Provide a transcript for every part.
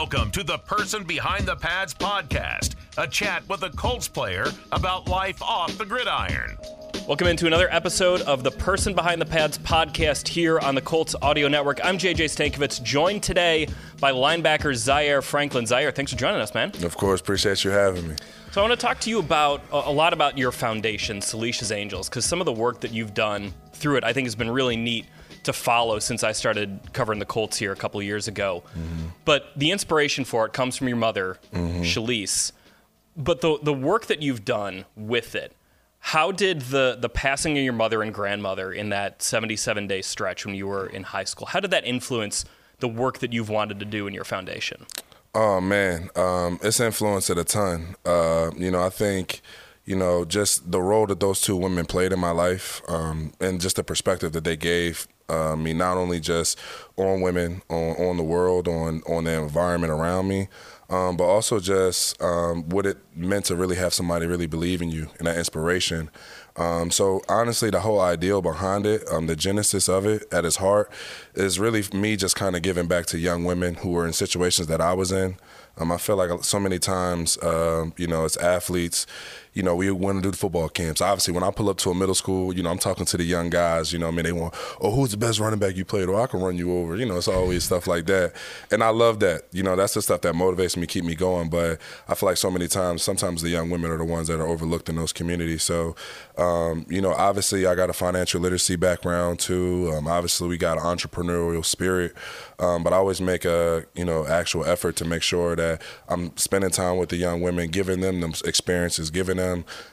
Welcome to the Person Behind the Pads podcast, a chat with a Colts player about life off the gridiron. Welcome into another episode of the Person Behind the Pads podcast here on the Colts Audio Network. I'm JJ Stankevitz, joined today by linebacker Zaire Franklin. Zaire, thanks for joining us, man. Of course, appreciate you having me. So I want to talk to you about a lot about your foundation, Shelice's Angels, because some of the work that you've done through it, I think, has been really neat to follow since I started covering the Colts here a couple years ago. Mm-hmm. But the inspiration for it comes from your mother. Shelice. But the the work that you've done with it, how did the the passing of your mother and grandmother in that 77 day stretch when you were in high school, how did that influence the work that you've wanted to do in your foundation? Oh man, um, it's influenced it a ton. Uh, you know, I think you know, just the role that those two women played in my life, um, and just the perspective that they gave uh, me, not only just on women, on, on the world, on on the environment around me, um, but also just um, what it meant to really have somebody really believe in you and that inspiration. Um, so honestly, the whole ideal behind it, um, the genesis of it at its heart, is really me just kind of giving back to young women who were in situations that I was in. Um, I feel like so many times, uh, you know, as athletes, you know, we want to do the football camps. Obviously, when I pull up to a middle school, you know, I'm talking to the young guys. You know, I mean, they want, oh, who's the best running back you played? Or I can run you over. You know, it's always stuff like that, and I love that. You know, that's the stuff that motivates me, keep me going. But I feel like so many times, sometimes the young women are the ones that are overlooked in those communities. So, um, you know, obviously, I got a financial literacy background too. Um, obviously, we got an entrepreneurial spirit, um, but I always make a you know actual effort to make sure that I'm spending time with the young women, giving them them experiences, giving them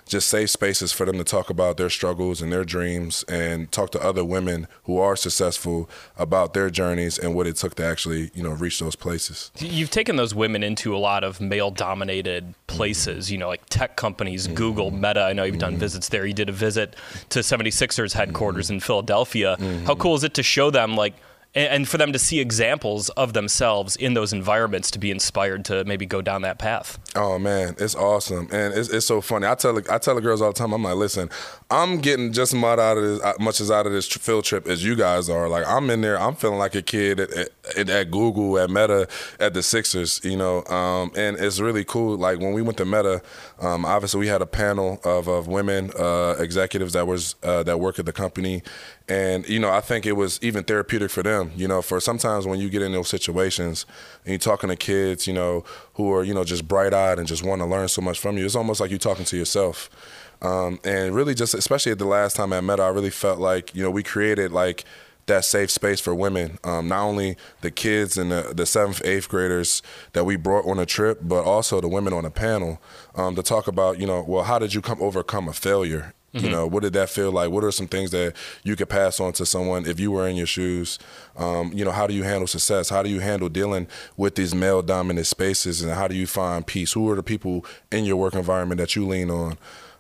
just safe spaces for them to talk about their struggles and their dreams and talk to other women who are successful about their journeys and what it took to actually, you know, reach those places. You've taken those women into a lot of male dominated places, you know, like tech companies, mm-hmm. Google, Meta. I know you've done mm-hmm. visits there. You did a visit to 76ers headquarters mm-hmm. in Philadelphia. How mm-hmm. cool is it to show them like and for them to see examples of themselves in those environments to be inspired to maybe go down that path. Oh man, it's awesome, and it's, it's so funny. I tell I tell the girls all the time. I'm like, listen, I'm getting just as much out of this, uh, much as out of this field trip as you guys are. Like I'm in there, I'm feeling like a kid at, at, at Google, at Meta, at the Sixers, you know, um, and it's really cool. Like when we went to Meta, um, obviously we had a panel of, of women uh, executives that was uh, that work at the company, and you know I think it was even therapeutic for them. You know, for sometimes when you get in those situations and you're talking to kids, you know, who are you know just bright eyed and just want to learn so much from you, it's almost like you're talking to yourself. Um, and really, just especially at the last time I met, her, I really felt like you know we created like that safe space for women. Um, not only the kids and the, the, seventh, eighth graders that we brought on a trip, but also the women on a panel um, to talk about, you know, well, how did you come overcome a failure? Mm-hmm. You know, what did that feel like? What are some things that you could pass on to someone if you were in your shoes? Um, you know, how do you handle success? How do you handle dealing with these male dominant spaces? And how do you find peace? Who are the people in your work environment that you lean on?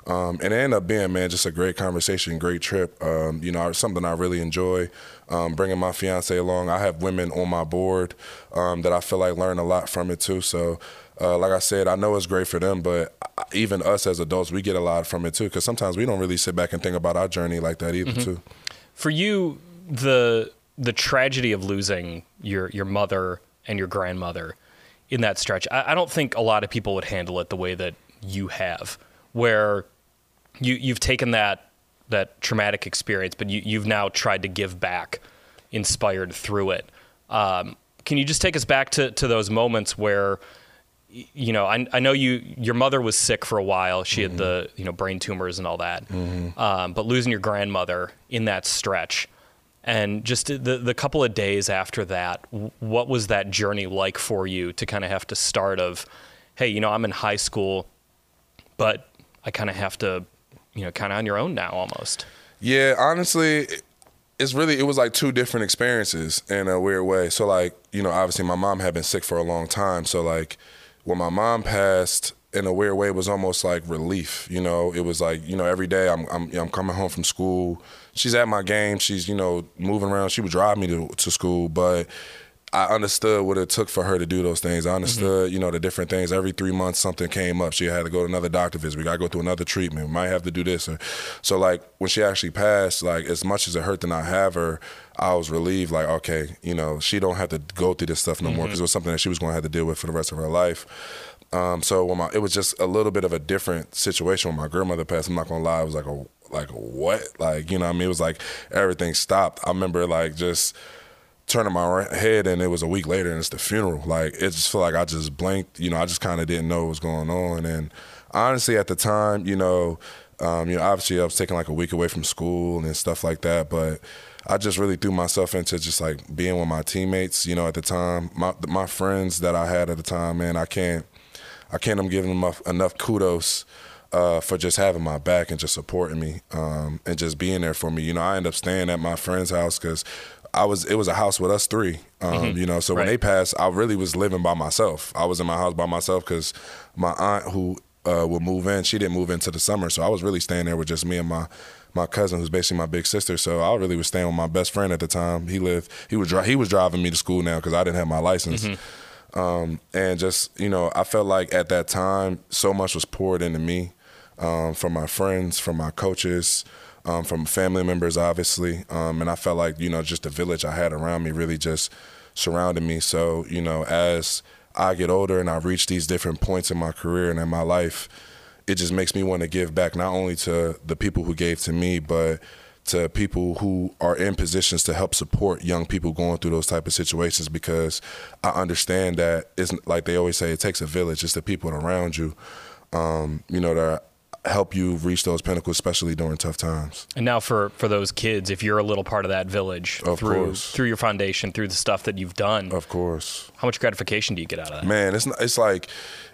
Um, and it ended up being, man, just a great conversation, great trip. Um, you know, something I really enjoy. Um, bringing my fiance along. I have women on my board um, that I feel like learn a lot from it too. So, uh, like I said, I know it's great for them, but even us as adults, we get a lot from it too. Because sometimes we don't really sit back and think about our journey like that either, mm-hmm. too. For you, the the tragedy of losing your your mother and your grandmother in that stretch, I, I don't think a lot of people would handle it the way that you have, where you you've taken that that traumatic experience, but you, you've now tried to give back, inspired through it. Um, can you just take us back to, to those moments where, you know, I, I know you your mother was sick for a while. She mm-hmm. had the you know brain tumors and all that, mm-hmm. um, but losing your grandmother in that stretch, and just the the couple of days after that, what was that journey like for you to kind of have to start of, hey, you know, I'm in high school, but I kind of have to you know, kind of on your own now almost. Yeah, honestly, it's really it was like two different experiences in a weird way. So like, you know, obviously my mom had been sick for a long time. So like when my mom passed, in a weird way, it was almost like relief. You know, it was like you know every day I'm I'm, I'm coming home from school. She's at my game. She's you know moving around. She would drive me to to school, but I understood what it took for her to do those things. I understood, mm-hmm. you know, the different things. Every three months, something came up. She had to go to another doctor visit. We got to go through another treatment. We might have to do this. Or, so, like, when she actually passed, like, as much as it hurt to not have her, I was relieved. Like, okay, you know, she don't have to go through this stuff no mm-hmm. more because it was something that she was going to have to deal with for the rest of her life. Um, so when my, it was just a little bit of a different situation when my grandmother passed. I'm not gonna lie, it was like a like what? Like you know, I mean, it was like everything stopped. I remember like just turning my head and it was a week later and it's the funeral. Like it just felt like I just blinked. You know, I just kind of didn't know what was going on. And honestly, at the time, you know, um, you know, obviously I was taking like a week away from school and stuff like that, but. I just really threw myself into just like being with my teammates, you know, at the time. My my friends that I had at the time, man, I can't I can't I'm giving them enough kudos uh, for just having my back and just supporting me um, and just being there for me. You know, I end up staying at my friend's house because I was it was a house with us three. Um, mm-hmm. You know, so right. when they passed, I really was living by myself. I was in my house by myself because my aunt who uh, would move in, she didn't move into the summer, so I was really staying there with just me and my my cousin, who's basically my big sister. So I really was staying with my best friend at the time. He lived he was dri- he was driving me to school now because I didn't have my license. Mm-hmm. Um, and just you know, I felt like at that time so much was poured into me um, from my friends, from my coaches, um, from family members, obviously. Um, and I felt like, you know, just the village I had around me really just surrounded me. So, you know, as I get older and I reach these different points in my career and in my life, it just makes me want to give back not only to the people who gave to me, but to people who are in positions to help support young people going through those type of situations because I understand that it's like they always say it takes a village it's the people around you um, you know that help you reach those pinnacles, especially during tough times. And now for for those kids, if you're a little part of that village of through course. through your foundation, through the stuff that you've done, of course, how much gratification do you get out of that? Man, it's not, it's like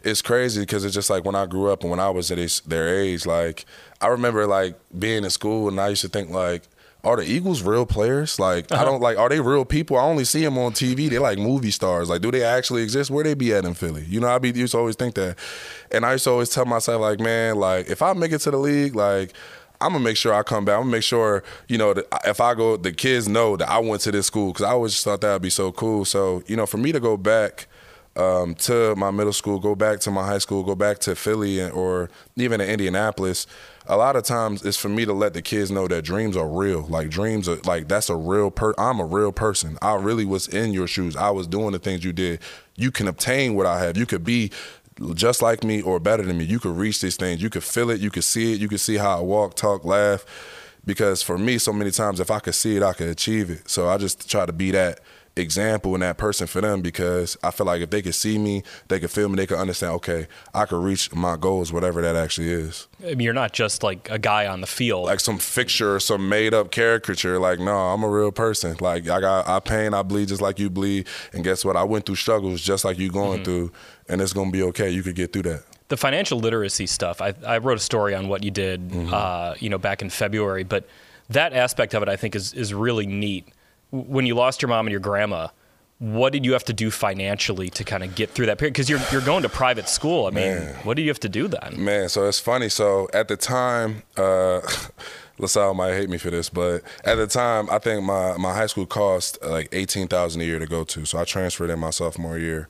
it's crazy because it's just like when I grew up and when I was at their age, like I remember like being in school and I used to think like are the Eagles real players? Like, uh-huh. I don't like, are they real people? I only see them on TV. They're like movie stars. Like, do they actually exist? Where they be at in Philly? You know, I be used to always think that, and I used to always tell myself like, man, like if I make it to the league, like. I'm gonna make sure I come back. I'm gonna make sure, you know, that if I go, the kids know that I went to this school because I always just thought that would be so cool. So, you know, for me to go back um, to my middle school, go back to my high school, go back to Philly or even in Indianapolis, a lot of times it's for me to let the kids know that dreams are real. Like dreams are like that's a real per. I'm a real person. I really was in your shoes. I was doing the things you did. You can obtain what I have. You could be just like me or better than me. You could reach these things. You could feel it. You could see it. You could see how I walk, talk, laugh. Because for me, so many times, if I could see it, I could achieve it. So I just try to be that example and that person for them because I feel like if they could see me, they could feel me, they could understand, okay, I could reach my goals, whatever that actually is. I mean, you're not just like a guy on the field. Like some fixture or some made up caricature. Like, no, I'm a real person. Like I got I pain, I bleed just like you bleed. And guess what? I went through struggles just like you going mm-hmm. through and it's gonna be okay. You could get through that. The financial literacy stuff, I, I wrote a story on what you did mm-hmm. uh, you know, back in February, but that aspect of it I think is is really neat when you lost your mom and your grandma, what did you have to do financially to kind of get through that period? Because you're you're going to private school. I mean, Man. what do you have to do then? Man, so it's funny. So at the time, uh, LaSalle might hate me for this, but at the time, I think my, my high school cost like eighteen thousand a year to go to. So I transferred in my sophomore year.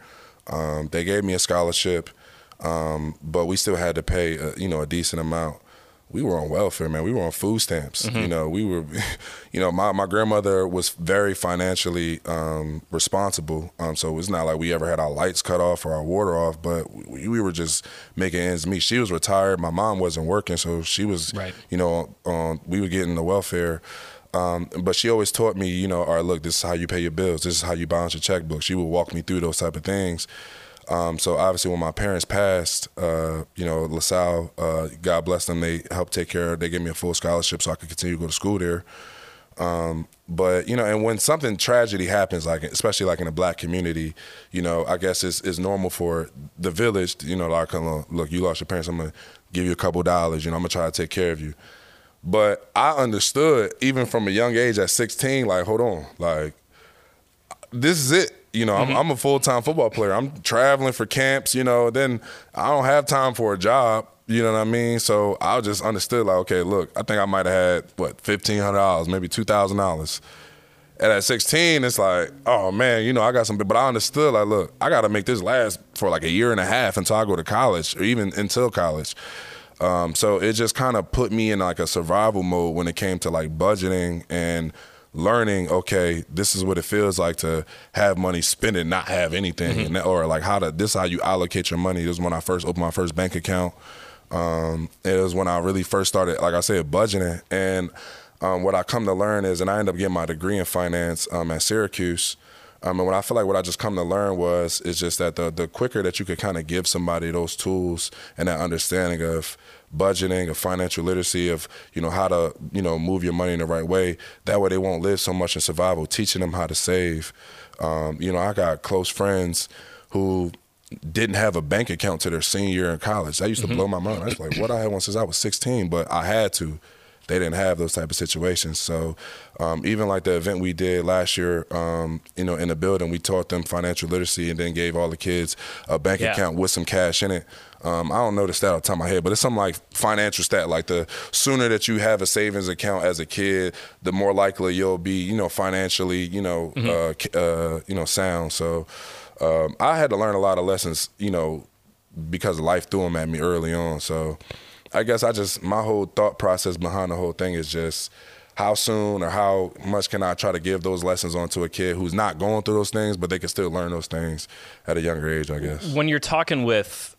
Um, they gave me a scholarship, um, but we still had to pay a, you know a decent amount we were on welfare, man. We were on food stamps. Mm-hmm. You know, we were, you know, my, my grandmother was very financially um, responsible. Um, so it's not like we ever had our lights cut off or our water off, but we, we, were just making ends meet. She was retired. My mom wasn't working, so she was, right. you know, um, we were getting the welfare. Um, but she always taught me, you know, all right, look, this is how you pay your bills. This is how you balance your checkbook. She would walk me through those type of things. Um, so obviously, when my parents passed, uh, you know, LaSalle, uh, God bless them, they helped take care. of They gave me a full scholarship so I could continue to go to school there. Um, but you know, and when something tragedy happens, like especially like in a black community, you know, I guess it's, it's normal for the village, you know, like come on, look, you lost your parents, I'm gonna give you a couple dollars, you know, I'm gonna try to take care of you. But I understood even from a young age at 16, like, hold on, like this is it you know, mm-hmm. I'm, I'm, a full time football player. I'm traveling for camps, you know, then I don't have time for a job. You know what I mean? So I just understood, like, okay, look, I think I might have had, what, $1,500, maybe $2,000. And at 16, it's like, oh man, you know, I got some, but I understood, like, look, I got to make this last for like a year and a half until I go to college or even until college. Um, so it just kind of put me in like a survival mode when it came to like budgeting and learning okay this is what it feels like to have money spend it not have anything. Mm-hmm. and, or like how to this is how you allocate your money. This was when i first opened my first bank account. Um, it was when i really first started like i said budgeting. And um, what i come to learn is and i ended up getting my degree in finance um, at syracuse. Um, and what I feel like what I just come to learn was is just that the the quicker that you could kind of give somebody those tools and that understanding of budgeting, of financial literacy, of you know how to you know move your money in the right way. That way they won't live so much in survival. Teaching them how to save. Um, you know, I got close friends who didn't have a bank account to their senior year in college. That used to mm-hmm. blow my mind. I was like, what I had one since I was 16, but I had to they didn't have those type of situations. So um, even like the event we did last year, um, you know, in the building, we taught them financial literacy and then gave all the kids a bank yeah. account with some cash in it. Um, I don't know the stat off the top of my head, but it's something like financial stat. Like the sooner that you have a savings account as a kid, the more likely you'll be, you know, financially, you know, mm-hmm. uh, uh, you know, sound. So um, I had to learn a lot of lessons, you know, because life threw them at me early on. So I guess I just my whole thought process behind the whole thing is just how soon or how much can I try to give those lessons on to a kid who's not going through those things, but they can still learn those things at a younger age, I guess. When you're talking with,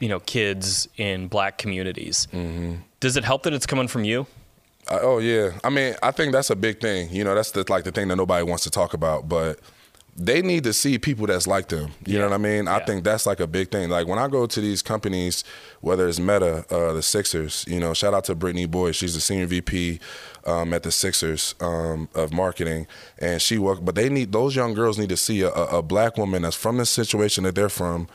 you know, kids in black communities, mm-hmm. does it help that it's coming from you? Uh, oh yeah, I mean, I think that's a big thing. You know, that's the, like the thing that nobody wants to talk about, but they need to see people that's like them. You yeah. know what I mean? Yeah. I think that's like a big thing. Like when I go to these companies, whether it's Meta, uh, the Sixers, you know, shout out to Brittany Boyd. She's the senior VP um, at the Sixers um, of marketing, and she work. But they need those young girls need to see a, a, black woman that's from the situation that they're from.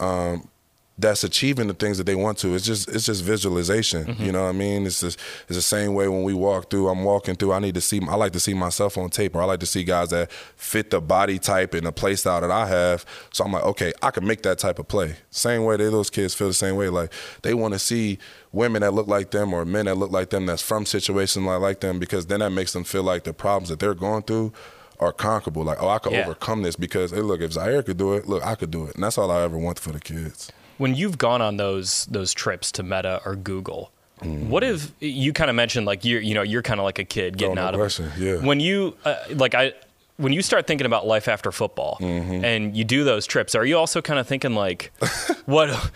Um, that's achieving the things that they want to. It's just it's just visualization. Mm-hmm. You know what I mean? It's just it's the same way when we walk through. I'm walking through. I need to see. I like to see myself on tape, or I like to see guys that fit the body type and the play style that I have. So I'm like, okay, I can make that type of play. Same way they those kids feel the same way. Like they want to see women that look like them or men that look like them that's from situations like, like them because then that makes them feel like the problems that they're going through are conquerable. Like, oh, I could yeah. overcome this because hey, look, if Zaire could do it, look, I could do it, and that's all I ever want for the kids when you've gone on those those trips to Meta or Google, mm. what if you kind of mentioned like you're you know you're kind of like a kid getting oh, no out question. of it. Yeah. When you uh, like I when you start thinking about life after football mm-hmm. and you do those trips, are you also kind of thinking like what?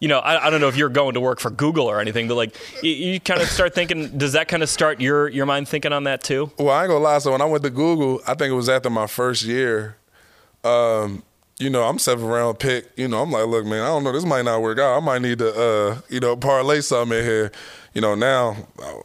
You know, I, I, don't know if you're going to work for Google or anything, but like you, you kind of start thinking. Does that kind of start your your mind thinking on that too? Well, I ain't gonna lie. So when I went to Google, I think it was after my first year. Um, you know, I'm seven round pick. You know, I'm like, look, man, I don't know, this might not work out. I might need to, uh, you know, parlay something in here you know, now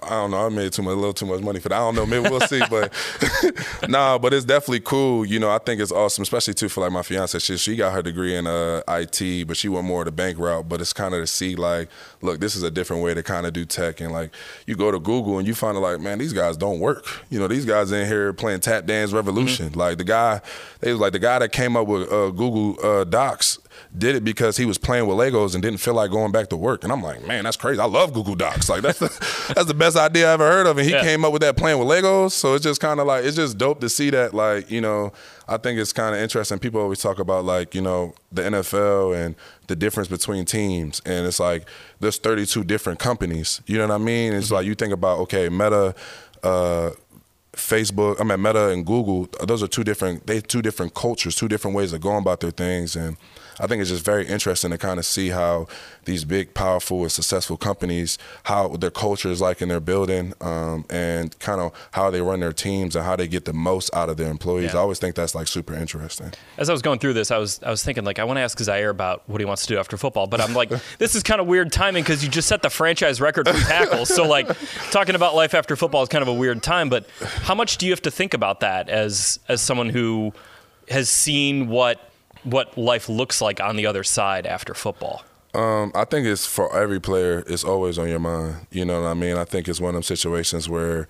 I don't know. I made too much, a little too much money for that. I don't know. Maybe we'll see. But nah, but it's definitely cool. You know, I think it's awesome, especially too for like my fiance. She she got her degree in uh, IT, but she went more the bank route. But it's kind of to see like, look, this is a different way to kind of do tech. And like, you go to Google and you find like, man, these guys don't work. You know, these guys in here playing tap dance revolution. Mm-hmm. Like the guy, they was like the guy that came up with uh, Google uh, Docs did it because he was playing with Legos and didn't feel like going back to work. And I'm like, man, that's crazy. I love Google Docs. Like that's the, that's the best idea I ever heard of. And he yeah. came up with that playing with Legos. So it's just kind of like it's just dope to see that. Like you know, I think it's kind of interesting. People always talk about like you know the NFL and the difference between teams, and it's like there's 32 different companies. You know what I mean? It's mm-hmm. like you think about okay, Meta. Uh, Facebook, I mean Meta and Google, those are two different they two different cultures, two different ways of going about their things and I think it's just very interesting to kind of see how these big, powerful, and successful companies, how their culture is like in their building, um, and kind of how they run their teams and how they get the most out of their employees. Yeah. I always think that's like super interesting. As I was going through this, I was I was thinking like I want to ask Zaire about what he wants to do after football, but I'm like this is kind of weird timing because you just set the franchise record for tackles. so like talking about life after football is kind of a weird time. But how much do you have to think about that as as someone who has seen what what life looks like on the other side after football? Um, I think it's for every player. It's always on your mind. You know what I mean? I think it's one of them situations where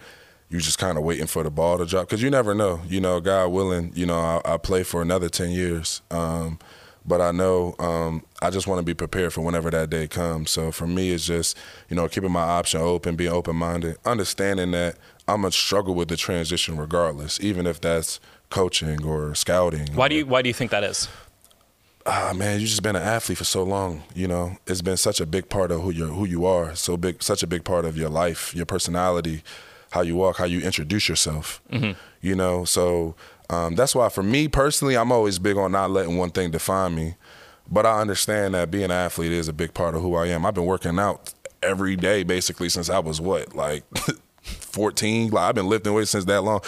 you're just kind of waiting for the ball to drop because you never know. You know, God willing, you know, I, I play for another ten years. Um, but I know um, I just want to be prepared for whenever that day comes. So for me, it's just you know keeping my option open, being open minded, understanding that I'm gonna struggle with the transition regardless, even if that's coaching or scouting. Why or- do you Why do you think that is? Ah man, you've just been an athlete for so long. You know, it's been such a big part of who you who you are. So big, such a big part of your life, your personality, how you walk, how you introduce yourself. You know, so um, that's why for me personally, I'm always big on not letting one thing define me. But I understand that being an athlete is a big part of who I am. I've been working out every day basically since I was what like 14. Like I've been lifting weights since that long.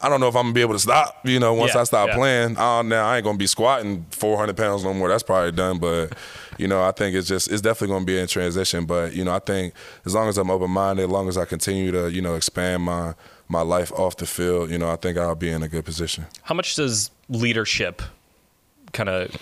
I don't know if I'm gonna be able to stop. You know, once Yeah, I stop yeah. playing, uh, now I ain't gonna be squatting 400 pounds no more. That's probably done. But you know, I think it's just it's definitely gonna be in transition. But you know, I think as long as I'm open minded, as long as I continue to you know expand my my life off the field, you know, I think I'll be in a good position. How much does leadership kind of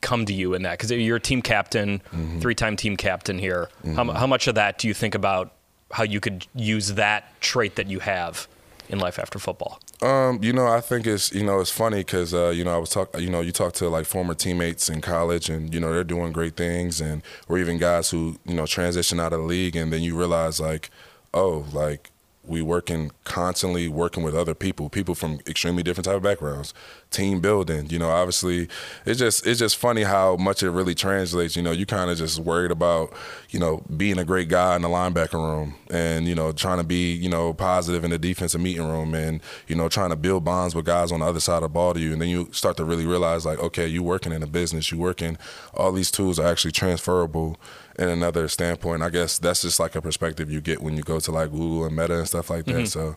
come to you in that? Because you're a team captain, Mm-hmm. three-time team captain here. How, how much of that do you think about how you could use that trait that you have in life after football? Um, you know, I think it's you know it's funny because uh, you know I was talk you know you talk to like former teammates in college and you know they're doing great things and or even guys who you know transition out of the league and then you realize like oh like we working constantly working with other people people from extremely different type of backgrounds team building you know obviously it's just it's just funny how much it really translates you know you kind of just worried about you know being a great guy in the linebacker room and you know trying to be you know positive in the defensive meeting room and you know trying to build bonds with guys on the other side of the ball to you. And then you start to really realize like okay you working in a business you working all these tools are actually transferable in another standpoint i guess that's just like a perspective you get when you go to like google and meta and stuff like that so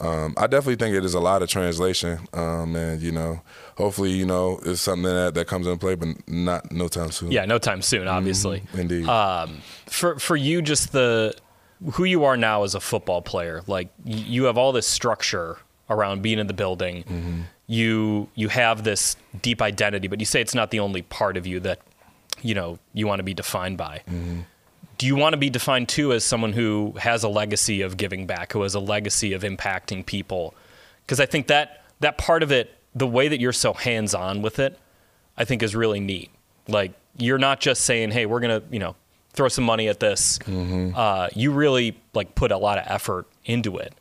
um, I definitely think it is a lot of translation, um, and you know, hopefully, you know, it's something that that comes into play, but not no time soon. Yeah, no time soon, obviously. indeed. Um, for for you, just the who you are now as a football player, like y- you have all this structure around being in the building. You you have this deep identity, but you say it's not the only part of you that you know you want to be defined by. Do you want to be defined too as someone who has a legacy of giving back, who has a legacy of impacting people? Because I think that that part of it, the way that you're so hands on with it, I think is really neat. Like you're not just saying, "Hey, we're gonna," you know, throw some money at this. Uh, you really like put a lot of effort into it.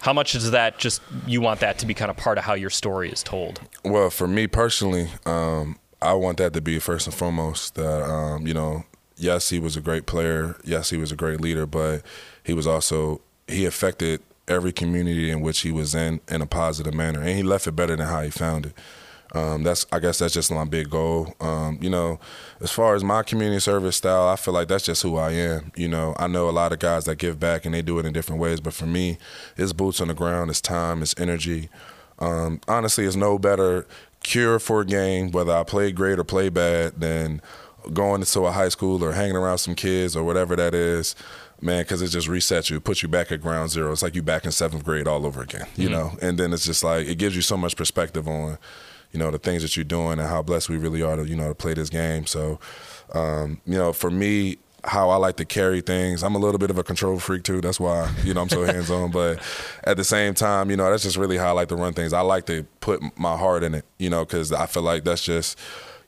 How much is that? Just you want that to be kind of part of how your story is told. Well, for me personally, um, I want that to be first and foremost. That um, you know, yes, he was a great player. Yes, he was a great leader, but he was also he affected every community in which he was in in a positive manner, and he left it better than how he found it. Um, that's I guess that's just my big goal. Um, you know, as far as my community service style, I feel like that's just who I am. You know, I know a lot of guys that give back and they do it in different ways, but for me, it's boots on the ground, it's time, it's energy. Um, honestly, it's no better cure for a game, whether I play great or play bad, than going into a high school or hanging around some kids or whatever that is. Man, because it just resets you, puts you back at ground zero. It's like you back in seventh grade all over again, you know. And then it's just like it gives you so much perspective on, you know, the things that you're doing and how blessed we really are to, you know, to play this game. So, um, you know, for me, how I like to carry things. I'm a little bit of a control freak too. That's why you know I'm so hands on. But at the same time, you know that's just really how I like to run things. I like to put my heart in it, you know, because I feel like that's just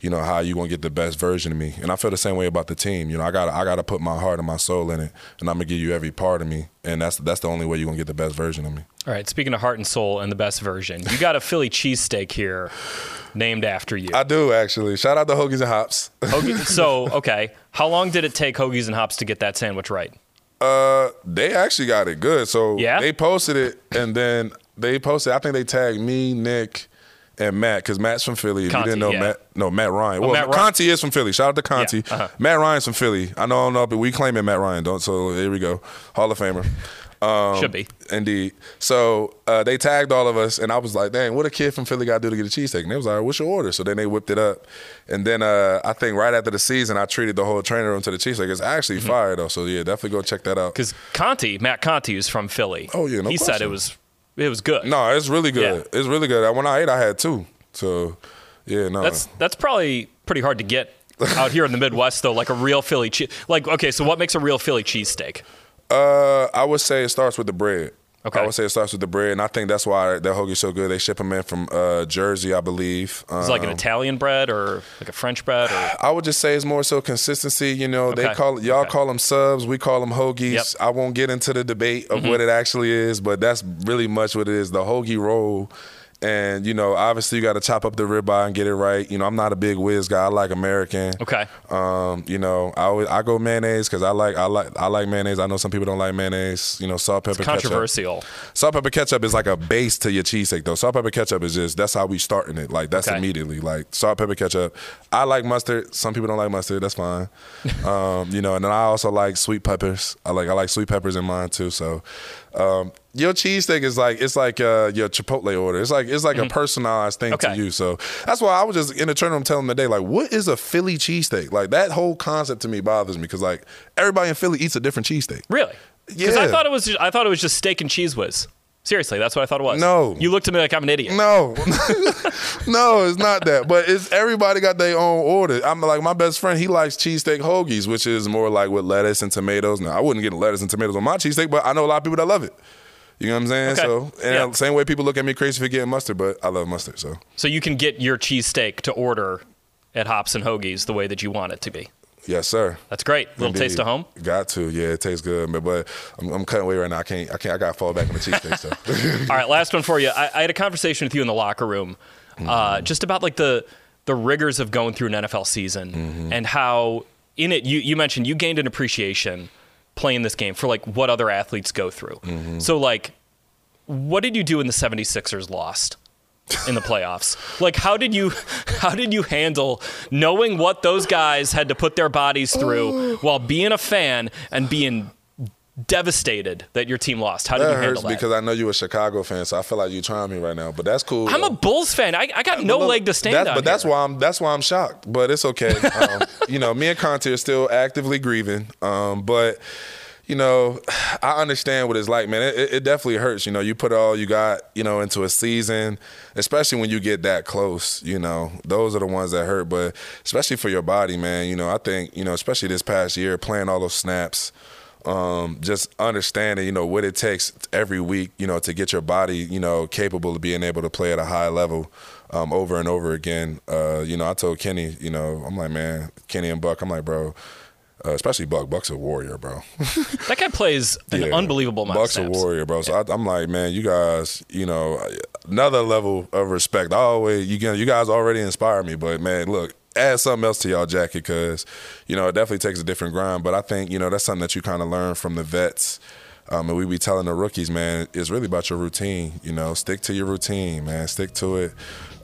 you know how you gonna get the best version of me. And I feel the same way about the team. You know, I got to I got to put my heart and my soul in it, and I'm gonna give you every part of me, and that's that's the only way you're gonna get the best version of me. All right. Speaking of heart and soul and the best version, you got a Philly cheesesteak here, named after you. I do actually. Shout out to Hoagies and Hops. Hoagie- so okay, how long did it take Hoagies and Hops to get that sandwich right? Uh, they actually got it good. So Yeah? they posted it, and then they posted. I think they tagged me, Nick, and Matt because Matt's from Philly. If you didn't know yeah. Matt, no Matt Ryan. Oh, well, Matt Ryan. Conti is from Philly. Shout out to Conti. Yeah, uh-huh. Matt Ryan's from Philly. I know, I don't know, but we claiming Matt Ryan. Don't. So here we go, Hall of Famer. Um, Should be. Indeed. So uh, they tagged all of us, and I was like, dang, what a kid from Philly got to do to get a cheesesteak? And they was like, what's your order? So then they whipped it up. And then uh, I think right after the season, I treated the whole training room to the cheesesteak. It's actually Mm-hmm. fire, though. So yeah, definitely go check that out. Because Conti, Matt Conti, is from Philly. Oh, yeah, no he said it was it was good. No, it's really good. Yeah. It's really good. When I ate, I had two. So yeah, no. That's that's probably pretty hard to get out here in the Midwest though. Like a real Philly cheese. Like okay, so what makes a real Philly cheesesteak? Uh, I would say it starts with the bread. Okay. I would say it starts with the bread, and I think that's why the hoagie's so good. They ship them in from uh, Jersey, I believe. Is it like an Um, Italian bread or like a French bread? Or I would just say it's more so consistency. You know, they Okay. call y'all Okay. call them subs, we call them hoagies. Yep. Mm-hmm. I won't get into the debate of what it actually is, but that's really much what it is. The hoagie roll. And you know, obviously, you got to chop up the ribeye and get it right. You know, I'm not a big whiz guy. I like American. Okay. Um, you know, I always, I go mayonnaise because I like I like I like mayonnaise. I know some people don't like mayonnaise. You know, salt, pepper, ketchup. Controversial. Salt, pepper, ketchup is like a base to your cheesesteak, though. Salt, pepper, ketchup is just that's how we starting it. Like that's Okay. immediately like salt, pepper, ketchup. I like mustard. Some people don't like mustard. That's fine. um, you know, and then I also like sweet peppers. I like I like sweet peppers in mine too. So, um, your cheesesteak is like it's like uh, your Chipotle order. It's like it's like a personalized thing Mm-hmm. Okay. to you. So that's why I was just in the turn room telling them today, like, what is a Philly cheesesteak? Like that whole concept to me bothers me because like everybody in Philly eats a different cheesesteak. Really? Because I thought it was just, I thought it was just steak and cheese whiz. Seriously, that's what I thought it was. No. You looked at me like I'm an idiot. No, no, it's not that. But it's everybody got their own order. I'm like my best friend. He likes cheesesteak hoagies, which is more like with lettuce and tomatoes. Now I wouldn't get lettuce and tomatoes on my cheesesteak, but I know a lot of people that love it. You know what I'm saying? Okay. So, and Yeah. same way people look at me crazy for getting mustard, but I love mustard. So, So you can get your cheesesteak to order at Hops and Hoagies the way that you want it to be. Yes, sir. That's great. Little taste of home. Got to, yeah, it tastes good, but, but I'm, I'm cutting weight right now. I can't, I can't, I got to fall back on the cheesesteak stuff. All right, last one for you. I, I had a conversation with you in the locker room, Mm-hmm. uh, just about like the the rigors of going through an NFL season Mm-hmm. and how in it you you mentioned you gained an appreciation playing this game for like what other athletes go through. Mm-hmm. So like, what did you do when the 76ers lost? In the playoffs. Like how did you how did you handle knowing what those guys had to put their bodies through while being a fan and being devastated that your team lost? How did that you handle hurts that? because I know you're a Chicago fan, so I feel like you're trying me right now. But that's cool. I'm a. Bulls fan. I, I got no Look, leg to stand that's, on. But that's why I'm that's why I'm shocked. But it's okay. Um, you know, me and Conti are still actively grieving. Um, but you know, I understand what it's like, man. It, it- it definitely hurts. You know, you put all you got, you know, into a season, especially when you get that close. You know, those are the ones that hurt. But especially for your body, man. You know, I think you know, especially this past year, playing all those snaps um, just understanding, you know, what it takes every week, you know, to get your body, you know, capable of being able to play at a high level um, over and over again. Uh, you know, I told Kenny, you know, I'm like, man, Kenny and Buck, I'm like, bro, uh, especially Buck. Buck's a warrior, bro. that guy plays an Yeah. unbelievable amount Buck's a warrior, bro. So I, I'm like, man, you guys, you know, another level of respect. I always, you you guys already inspire me, but man, look, add something else to y'all jacket because, you know, it definitely takes a different grind. But I think, you know, that's something that you kind of learn from the vets. Um, and we be telling the rookies, man, it's really about your routine. You know, stick to your routine, man. Stick to it.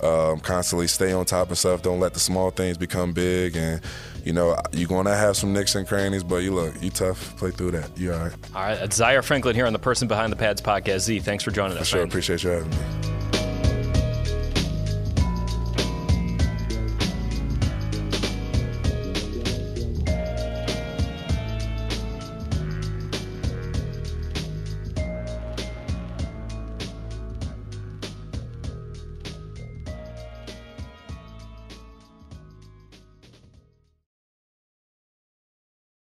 Um, constantly stay on top of stuff. Don't let the small things become big. And you know, you're gonna have some nicks and crannies, but you look, you tough. Play through that. You all right? All right, Zaire Franklin here on the Person Behind the Pads podcast. Z, thanks for joining us. I sure, man. appreciate you having me.